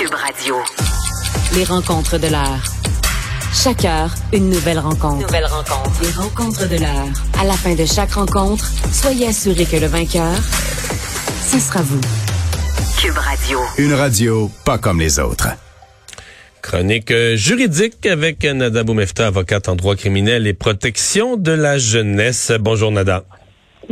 Cube Radio. Les rencontres de l'heure. Chaque heure, une nouvelle rencontre. Nouvelle rencontre. Les rencontres de l'heure. À la fin de chaque rencontre, soyez assurés que le vainqueur, ce sera vous. Cube Radio. Une radio pas comme les autres. Chronique euh, juridique avec Nada Boumefta, avocate en droit criminel et protection de la jeunesse. Bonjour Nada.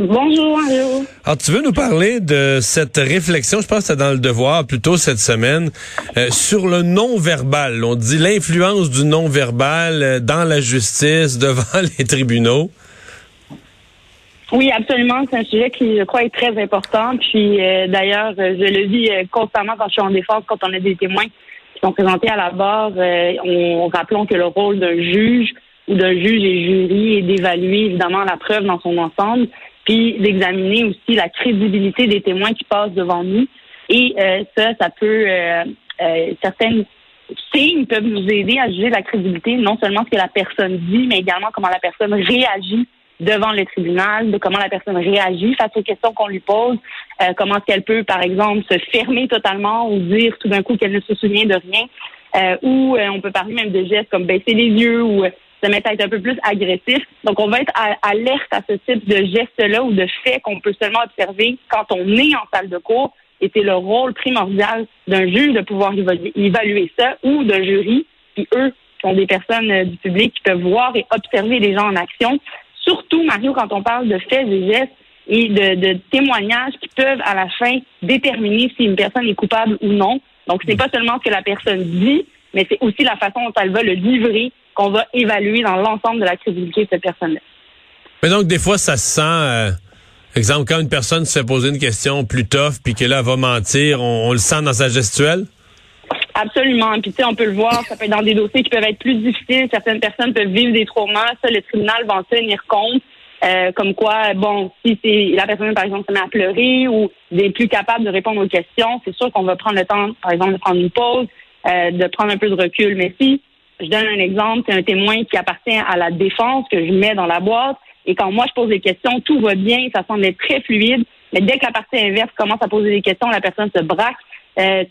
Bonjour, Mario. Alors, tu veux nous parler de cette réflexion, je pense que c'est dans le devoir, plutôt cette semaine, euh, sur le non-verbal. On dit l'influence du non-verbal euh, dans la justice, devant les tribunaux. Oui, absolument. C'est un sujet qui, je crois, est très important. Puis, euh, d'ailleurs, je le vis constamment quand je suis en défense, quand on a des témoins qui sont présentés à la barre. on, rappelons que le rôle d'un juge ou d'un juge et jury est d'évaluer, évidemment, la preuve dans son ensemble puis d'examiner aussi la crédibilité des témoins qui passent devant nous. Et euh, ça, ça peut euh, euh, certaines signes peuvent nous aider à juger la crédibilité, non seulement ce que la personne dit, mais également comment la personne réagit devant le tribunal, de comment la personne réagit face aux questions qu'on lui pose, comment est-ce qu'elle peut, par exemple, se fermer totalement ou dire tout d'un coup qu'elle ne se souvient de rien, ou on peut parler même de gestes comme baisser les yeux ou se mettre à être un peu plus agressif. Donc, on va être à, alerte à ce type de geste-là ou de fait qu'on peut seulement observer quand on est en salle de cours. Et c'est le rôle primordial d'un juge de pouvoir évaluer ça ou d'un jury qui, eux, sont des personnes euh, du public qui peuvent voir et observer les gens en action. Surtout, Mario, quand on parle de faits et gestes et de, de témoignages qui peuvent, à la fin, déterminer si une personne est coupable ou non. Donc, c'est pas seulement ce que la personne dit, mais c'est aussi la façon dont elle va le livrer qu'on va évaluer dans l'ensemble de la crédibilité de cette personne-là. Mais donc, des fois, ça se sent, euh, exemple, quand une personne se fait poser une question plus tough, puis qu'elle va mentir, on, le sent dans sa gestuelle? Absolument. Puis, tu sais, on peut le voir, ça peut être dans des dossiers qui peuvent être plus difficiles. Certaines personnes peuvent vivre des traumas. Ça, le tribunal va en tenir compte. Euh, comme quoi, bon, si c'est la personne, par exemple, se met à pleurer ou n'est plus capable de répondre aux questions, c'est sûr qu'on va prendre le temps, par exemple, de prendre une pause, euh, de prendre un peu de recul. Mais si je donne un exemple, c'est un témoin qui appartient à la défense que je mets dans la boîte. Et quand moi, je pose des questions, tout va bien, ça semble être très fluide. Mais dès que la partie inverse commence à poser des questions, la personne se braque. Euh,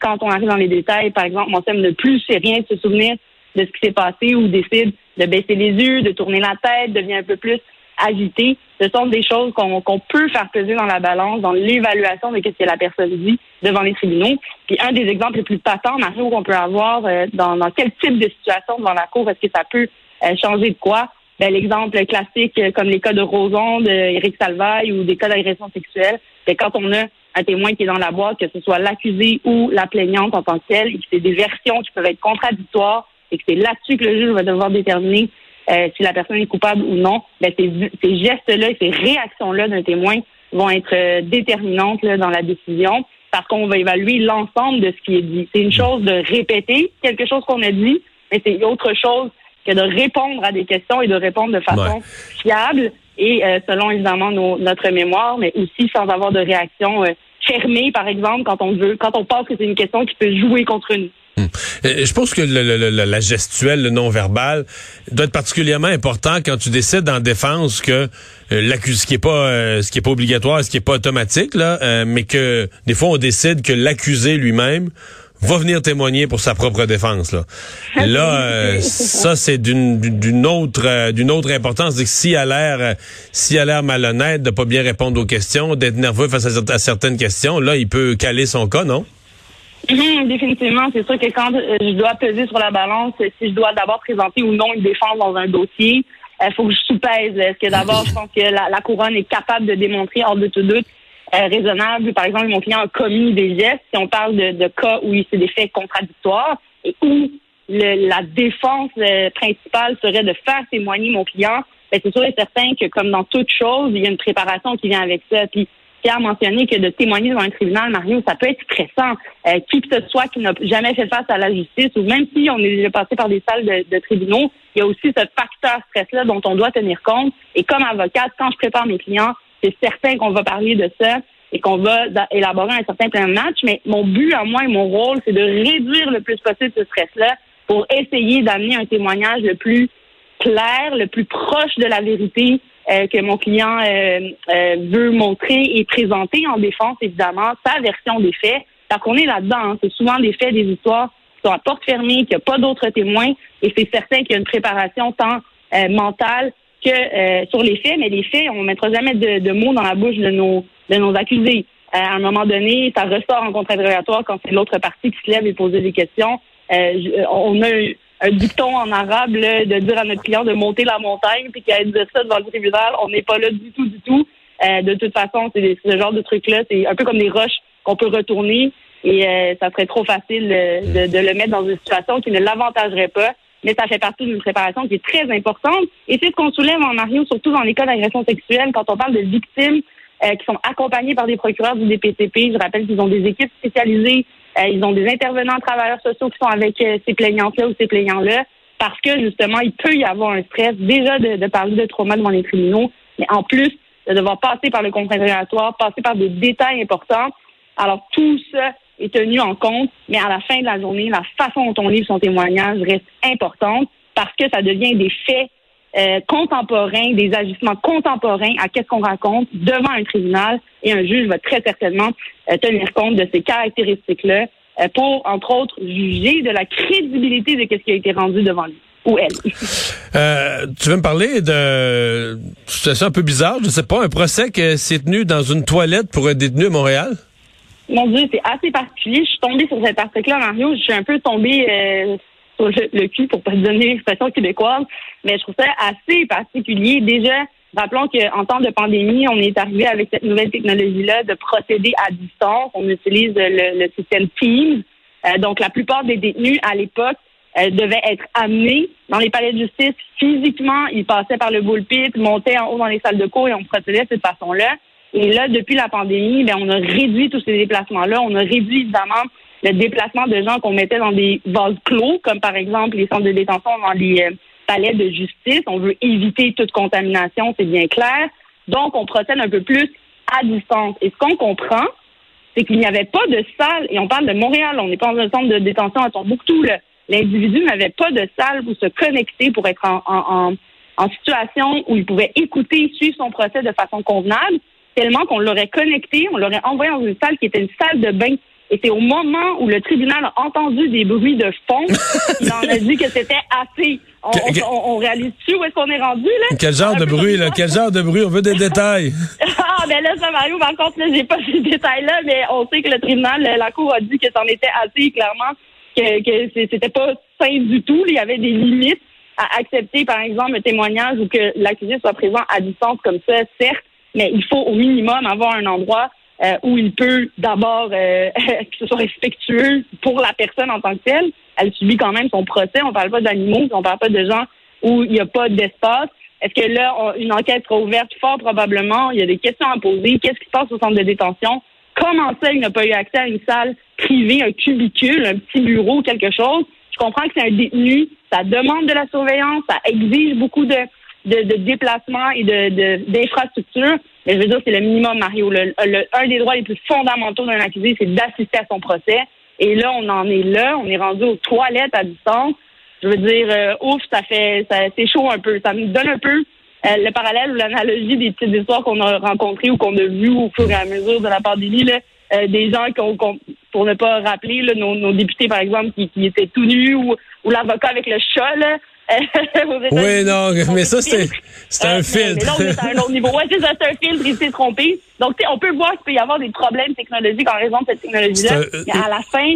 quand on arrive dans les détails, par exemple, mon thème ne plus sait rien de se souvenir de ce qui s'est passé ou décide de baisser les yeux, de tourner la tête, devient un peu plus agité. Ce sont des choses qu'on peut faire peser dans la balance, dans l'évaluation de ce que la personne dit devant les tribunaux. Puis un des exemples les plus patents, Mario, qu'on peut avoir euh, dans, dans, quel type de situation devant la cour, est-ce que ça peut euh, changer de quoi? Ben, L'exemple classique, euh, comme les cas de Roson, d'Éric Salvaille ou des cas d'agression sexuelle, c'est quand on a un témoin qui est dans la boîte, que ce soit l'accusé ou la plaignante en tant que telle, et que c'est des versions qui peuvent être contradictoires, et que c'est là-dessus que le juge va devoir déterminer euh, si la personne est coupable ou non, ben, ces, ces gestes-là, ces réactions-là d'un témoin vont être euh, déterminantes là, dans la décision parce qu'on va évaluer l'ensemble de ce qui est dit. C'est une chose de répéter quelque chose qu'on a dit, mais c'est autre chose que de répondre à des questions et de répondre de façon fiable et euh, selon évidemment notre mémoire, mais aussi sans avoir de réaction fermée, par exemple, quand on veut, quand on pense que c'est une question qui peut jouer contre nous. Hmm. Je pense que la gestuelle, le non-verbal, doit être particulièrement important quand tu décides en défense que euh, l'accusé, ce qui est pas, euh, ce qui est pas obligatoire, ce qui est pas automatique là, euh, mais que des fois on décide que l'accusé lui-même va venir témoigner pour sa propre défense là. Là, ça c'est d'une d'une autre d'une autre importance. Si a l'air si a l'air malhonnête de pas bien répondre aux questions, d'être nerveux face à certaines questions, là il peut caler son cas, non? Mhm, définitivement, c'est sûr que quand euh, je dois peser sur la balance, si je dois d'abord présenter ou non une défense dans un dossier, il euh, faut que je sous-pèse. Est-ce que d'abord, je pense que la, couronne est capable de démontrer hors de tout doute euh, raisonnable? Par exemple, mon client a commis des gestes. Si on parle de, cas où c'est des faits contradictoires et où le, la défense principale serait de faire témoigner mon client, ben, c'est sûr et certain que comme dans toute chose, il y a une préparation qui vient avec ça. Puis Pierre mentionné que de témoigner devant un tribunal, Mario, ça peut être stressant. Euh, qui que ce soit qui n'a jamais fait face à la justice, ou même si on est déjà passé par des salles de, tribunaux, il y a aussi ce facteur stress-là dont on doit tenir compte. Et comme avocate, quand je prépare mes clients, c'est certain qu'on va parler de ça et qu'on va élaborer un certain plan de match. Mais mon but à moi et mon rôle, c'est de réduire le plus possible ce stress-là pour essayer d'amener un témoignage le plus clair, le plus proche de la vérité euh, que mon client euh, euh, veut montrer et présenter en défense, évidemment, sa version des faits. Parce qu'on est là-dedans. hein. C'est souvent des faits, des histoires qui sont à porte fermée, qu'il n'y a pas d'autres témoins. Et c'est certain qu'il y a une préparation tant mentale que sur les faits. Mais les faits, on ne mettra jamais de, de mots dans la bouche de nos, de nos accusés. À un moment donné, ça ressort en contre-interrogatoire quand c'est l'autre partie qui se lève et pose des questions. On a un, dicton en arabe là, de dire à notre client de monter la montagne puis qu'elle dit ça devant le tribunal. On n'est pas là du tout, du tout. Euh, de toute façon, c'est ce genre de truc-là, c'est un peu comme des roches qu'on peut retourner et euh, ça serait trop facile de, de le mettre dans une situation qui ne l'avantagerait pas. Mais ça fait partie d'une préparation qui est très importante. Et c'est ce qu'on soulève en Mario, surtout dans les cas d'agression sexuelle, quand on parle de victimes euh, qui sont accompagnés par des procureurs du DPCP. Je rappelle qu'ils ont des équipes spécialisées, ils ont des intervenants travailleurs sociaux qui sont avec euh, ces plaignantes-là ou ces plaignants-là, parce que justement, il peut y avoir un stress déjà de, de parler de trauma devant les tribunaux, mais en plus de devoir passer par le contre-interrogatoire, passer par des détails importants. Alors tout ça est tenu en compte, mais à la fin de la journée, la façon dont on livre son témoignage reste importante parce que ça devient des faits euh, contemporains, des agissements contemporains à qu'est-ce qu'on raconte devant un tribunal et un juge va très certainement euh, tenir compte de ces caractéristiques-là euh, pour, entre autres, juger de la crédibilité de ce qui a été rendu devant lui ou elle. Euh, tu veux me parler de situation un peu bizarre, je sais pas, un procès qui s'est tenu dans une toilette pour un détenu à Montréal? Mon Dieu, c'est assez particulier. Je suis tombée sur cet article-là, Mario. Je suis un peu tombée sur le, cul, pour pas donner l'expression québécoise, mais je trouve ça assez particulier. Déjà, rappelons qu'en temps de pandémie, on est arrivé avec cette nouvelle technologie-là de procéder à distance. On utilise le, le système Teams. Euh, donc, la plupart des détenus à l'époque euh, devaient être amenés dans les palais de justice physiquement. Ils passaient par le bullpit, montaient en haut dans les salles de cours et on procédait de cette façon-là. Et là, depuis la pandémie, ben, on a réduit tous ces déplacements-là. On a réduit évidemment le déplacement de gens qu'on mettait dans des vases clos, comme par exemple les centres de détention dans les euh, palais de justice. On veut éviter toute contamination, c'est bien clair. Donc, on procède un peu plus à distance. Et ce qu'on comprend, c'est qu'il n'y avait pas de salle, et on parle de Montréal, on n'est pas dans un centre de détention à Tombouctou. L'individu n'avait pas de salle pour se connecter, pour être en, en situation où il pouvait écouter, suivre son procès de façon convenable, tellement qu'on l'aurait connecté, on l'aurait envoyé dans une salle qui était une salle de bain. Et c'est au moment où le tribunal a entendu des bruits de fond qu'il en a dit que c'était assez. On, Que- on, on, réalise-tu où est-ce qu'on est rendu, là? Quel genre de bruit, là? Quel genre de bruit? On veut des détails. Ah, ben là, ça, Mario, par contre, là, j'ai pas ces détails-là, mais on sait que le tribunal, la Cour a dit que c'en était assez, clairement, que, que c'était pas sain du tout. Il y avait des limites à accepter, par exemple, un témoignage ou que l'accusé soit présent à distance comme ça, certes, mais il faut au minimum avoir un endroit euh, où il peut d'abord euh, que ce soit respectueux pour la personne en tant que telle. Elle subit quand même son procès. On parle pas d'animaux, on parle pas de gens où il n'y a pas d'espace. Est-ce que là, on- une enquête sera ouverte? Fort probablement. Il y a des questions à poser. Qu'est-ce qui se passe au centre de détention? Comment ça, il n'a pas eu accès à une salle privée, un cubicule, un petit bureau, quelque chose? Je comprends que c'est un détenu. Ça demande de la surveillance. Ça exige beaucoup de, de, de déplacements et de, d'infrastructures. Mais je veux dire, c'est le minimum, Mario. Le, le- un des droits les plus fondamentaux d'un accusé, c'est d'assister à son procès. Et là, on en est là. On est rendu aux toilettes à distance. Je veux dire, euh, ouf, ça fait, ça, c'est chaud un peu. Ça me donne un peu euh, le parallèle ou l'analogie des petites histoires qu'on a rencontrées ou qu'on a vues au fur et à mesure de la pandémie. Là, Euh, des gens qu'on, qu'on- pour ne pas rappeler, là, nos, nos députés, par exemple, qui, qui étaient tout nus ou, ou l'avocat avec le chat, là. Oui, non, On mais ça, c'est, c'est Euh, un mais- filtre. Mais là, on est à un autre niveau. Ouais, c'est ça, c'est un filtre, il s'est trompé. Donc, tu sais, on peut voir qu'il peut y avoir des problèmes technologiques en raison de cette technologie-là. C'est un- Mais à la fin,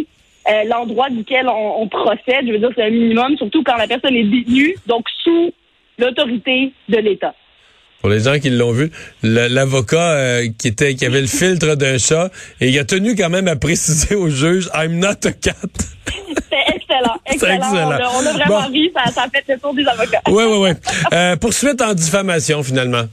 euh, l'endroit duquel on, on procède, je veux dire, c'est un minimum, surtout quand la personne est détenue, donc sous l'autorité de l'État. Pour les gens qui l'ont vu, l'avocat euh, qui était qui avait le filtre d'un chat et il a tenu quand même à préciser au juge I'm not a cat. C'est excellent, excellent. excellent. On, a, on a vraiment Bon. ri, ça, ça a fait le tour des avocats. Ouais, ouais, ouais. Euh, poursuite en diffamation finalement.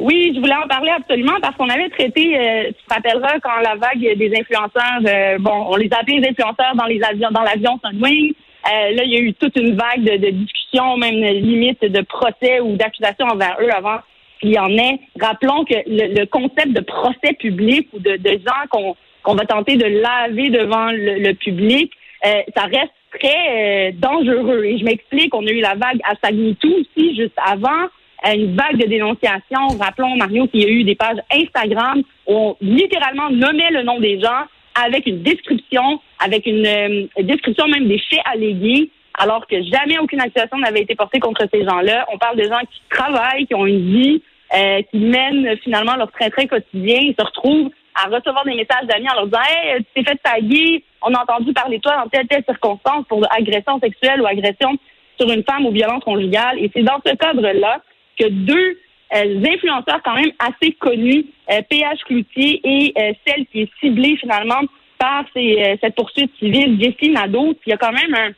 Oui, je voulais en parler absolument parce qu'on avait traité, euh, tu te rappelleras, quand la vague des influenceurs, euh, bon, on les a appelés les influenceurs dans les avions, dans l'avion Sunwing. Euh, là, il y a eu toute une vague de, de discussions, même limite de procès ou d'accusations envers eux avant qu'il y en ait. Rappelons que le, concept de procès public ou de, gens qu'on va tenter de laver devant le, public, euh, ça reste très euh, dangereux. Et je m'explique, on a eu la vague à Sagnitou aussi, juste avant une vague de dénonciation. Rappelons, Mario, qu'il y a eu des pages Instagram où on littéralement nommait le nom des gens avec une description, avec une, euh, description même des faits allégués, alors que jamais aucune accusation n'avait été portée contre ces gens-là. On parle de gens qui travaillent, qui ont une vie, euh, qui mènent finalement leur très-très quotidien, ils se retrouvent à recevoir des messages d'amis en leur disant Hey, tu t'es fait taguer, on a entendu parler de toi dans telle telle circonstance pour agression sexuelle ou agression sur une femme ou violence conjugale. Et c'est dans ce cadre-là que deux euh, influenceurs quand même assez connus, euh, PH Cloutier et euh, celle qui est ciblée finalement par ces, cette poursuite civile, Jessie Nadeau, y a quand même un,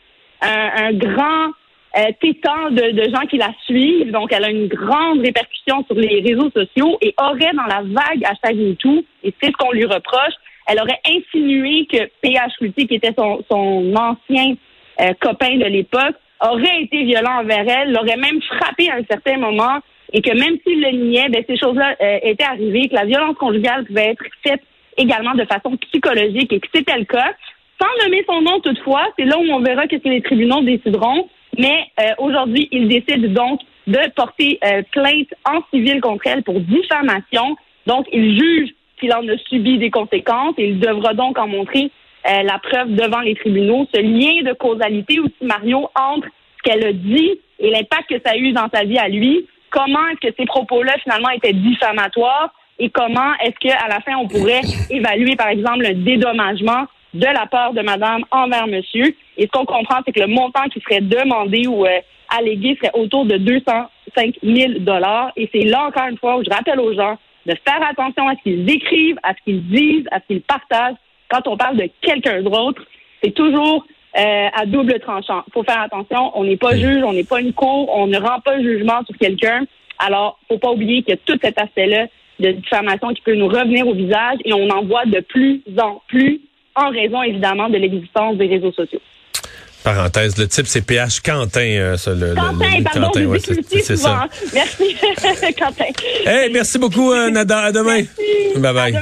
un, grand tétan de, de, gens qui la suivent. Donc, elle a une grande répercussion sur les réseaux sociaux et aurait dans la vague hashtag MeToo, et c'est ce qu'on lui reproche, elle aurait insinué que PH Cloutier, qui était son, son ancien copain de l'époque, aurait été violent envers elle, l'aurait même frappé à un certain moment, et que même s'il le niait, ben, ces choses-là euh, étaient arrivées, que la violence conjugale pouvait être faite également de façon psychologique et que c'était le cas. Sans nommer son nom toutefois, c'est là où on verra que les tribunaux décideront. Mais euh, aujourd'hui, il décide donc de porter euh, plainte en civil contre elle pour diffamation. Donc, il juge qu'il en a subi des conséquences et il devra donc en montrer la preuve devant les tribunaux. Ce lien de causalité aussi, Mario, entre ce qu'elle a dit et l'impact que ça a eu dans sa vie à lui, comment est-ce que ces propos-là finalement étaient diffamatoires et comment est-ce qu'à la fin on pourrait évaluer par exemple le dédommagement de la part de madame envers monsieur. Et ce qu'on comprend, c'est que le montant qui serait demandé ou euh, allégué serait autour de 205 000 dollars. Et c'est là encore une fois où je rappelle aux gens de faire attention à ce qu'ils écrivent, à ce qu'ils disent, à ce qu'ils partagent. Quand on parle de quelqu'un d'autre, c'est toujours euh, à double tranchant. Il faut faire attention, on n'est pas juge, on n'est pas une cour, on ne rend pas jugement sur quelqu'un. Alors, faut pas oublier qu'il y a tout cet aspect-là de diffamation qui peut nous revenir au visage et on en voit de plus en plus en raison évidemment de l'existence des réseaux sociaux. Parenthèse, le type c'est PH Quentin, euh, ça, le, Quentin, pardon, Quentin, ouais, c'est ça. Merci, Quentin. Hey, merci beaucoup, euh, Nada. À demain. Bye bye.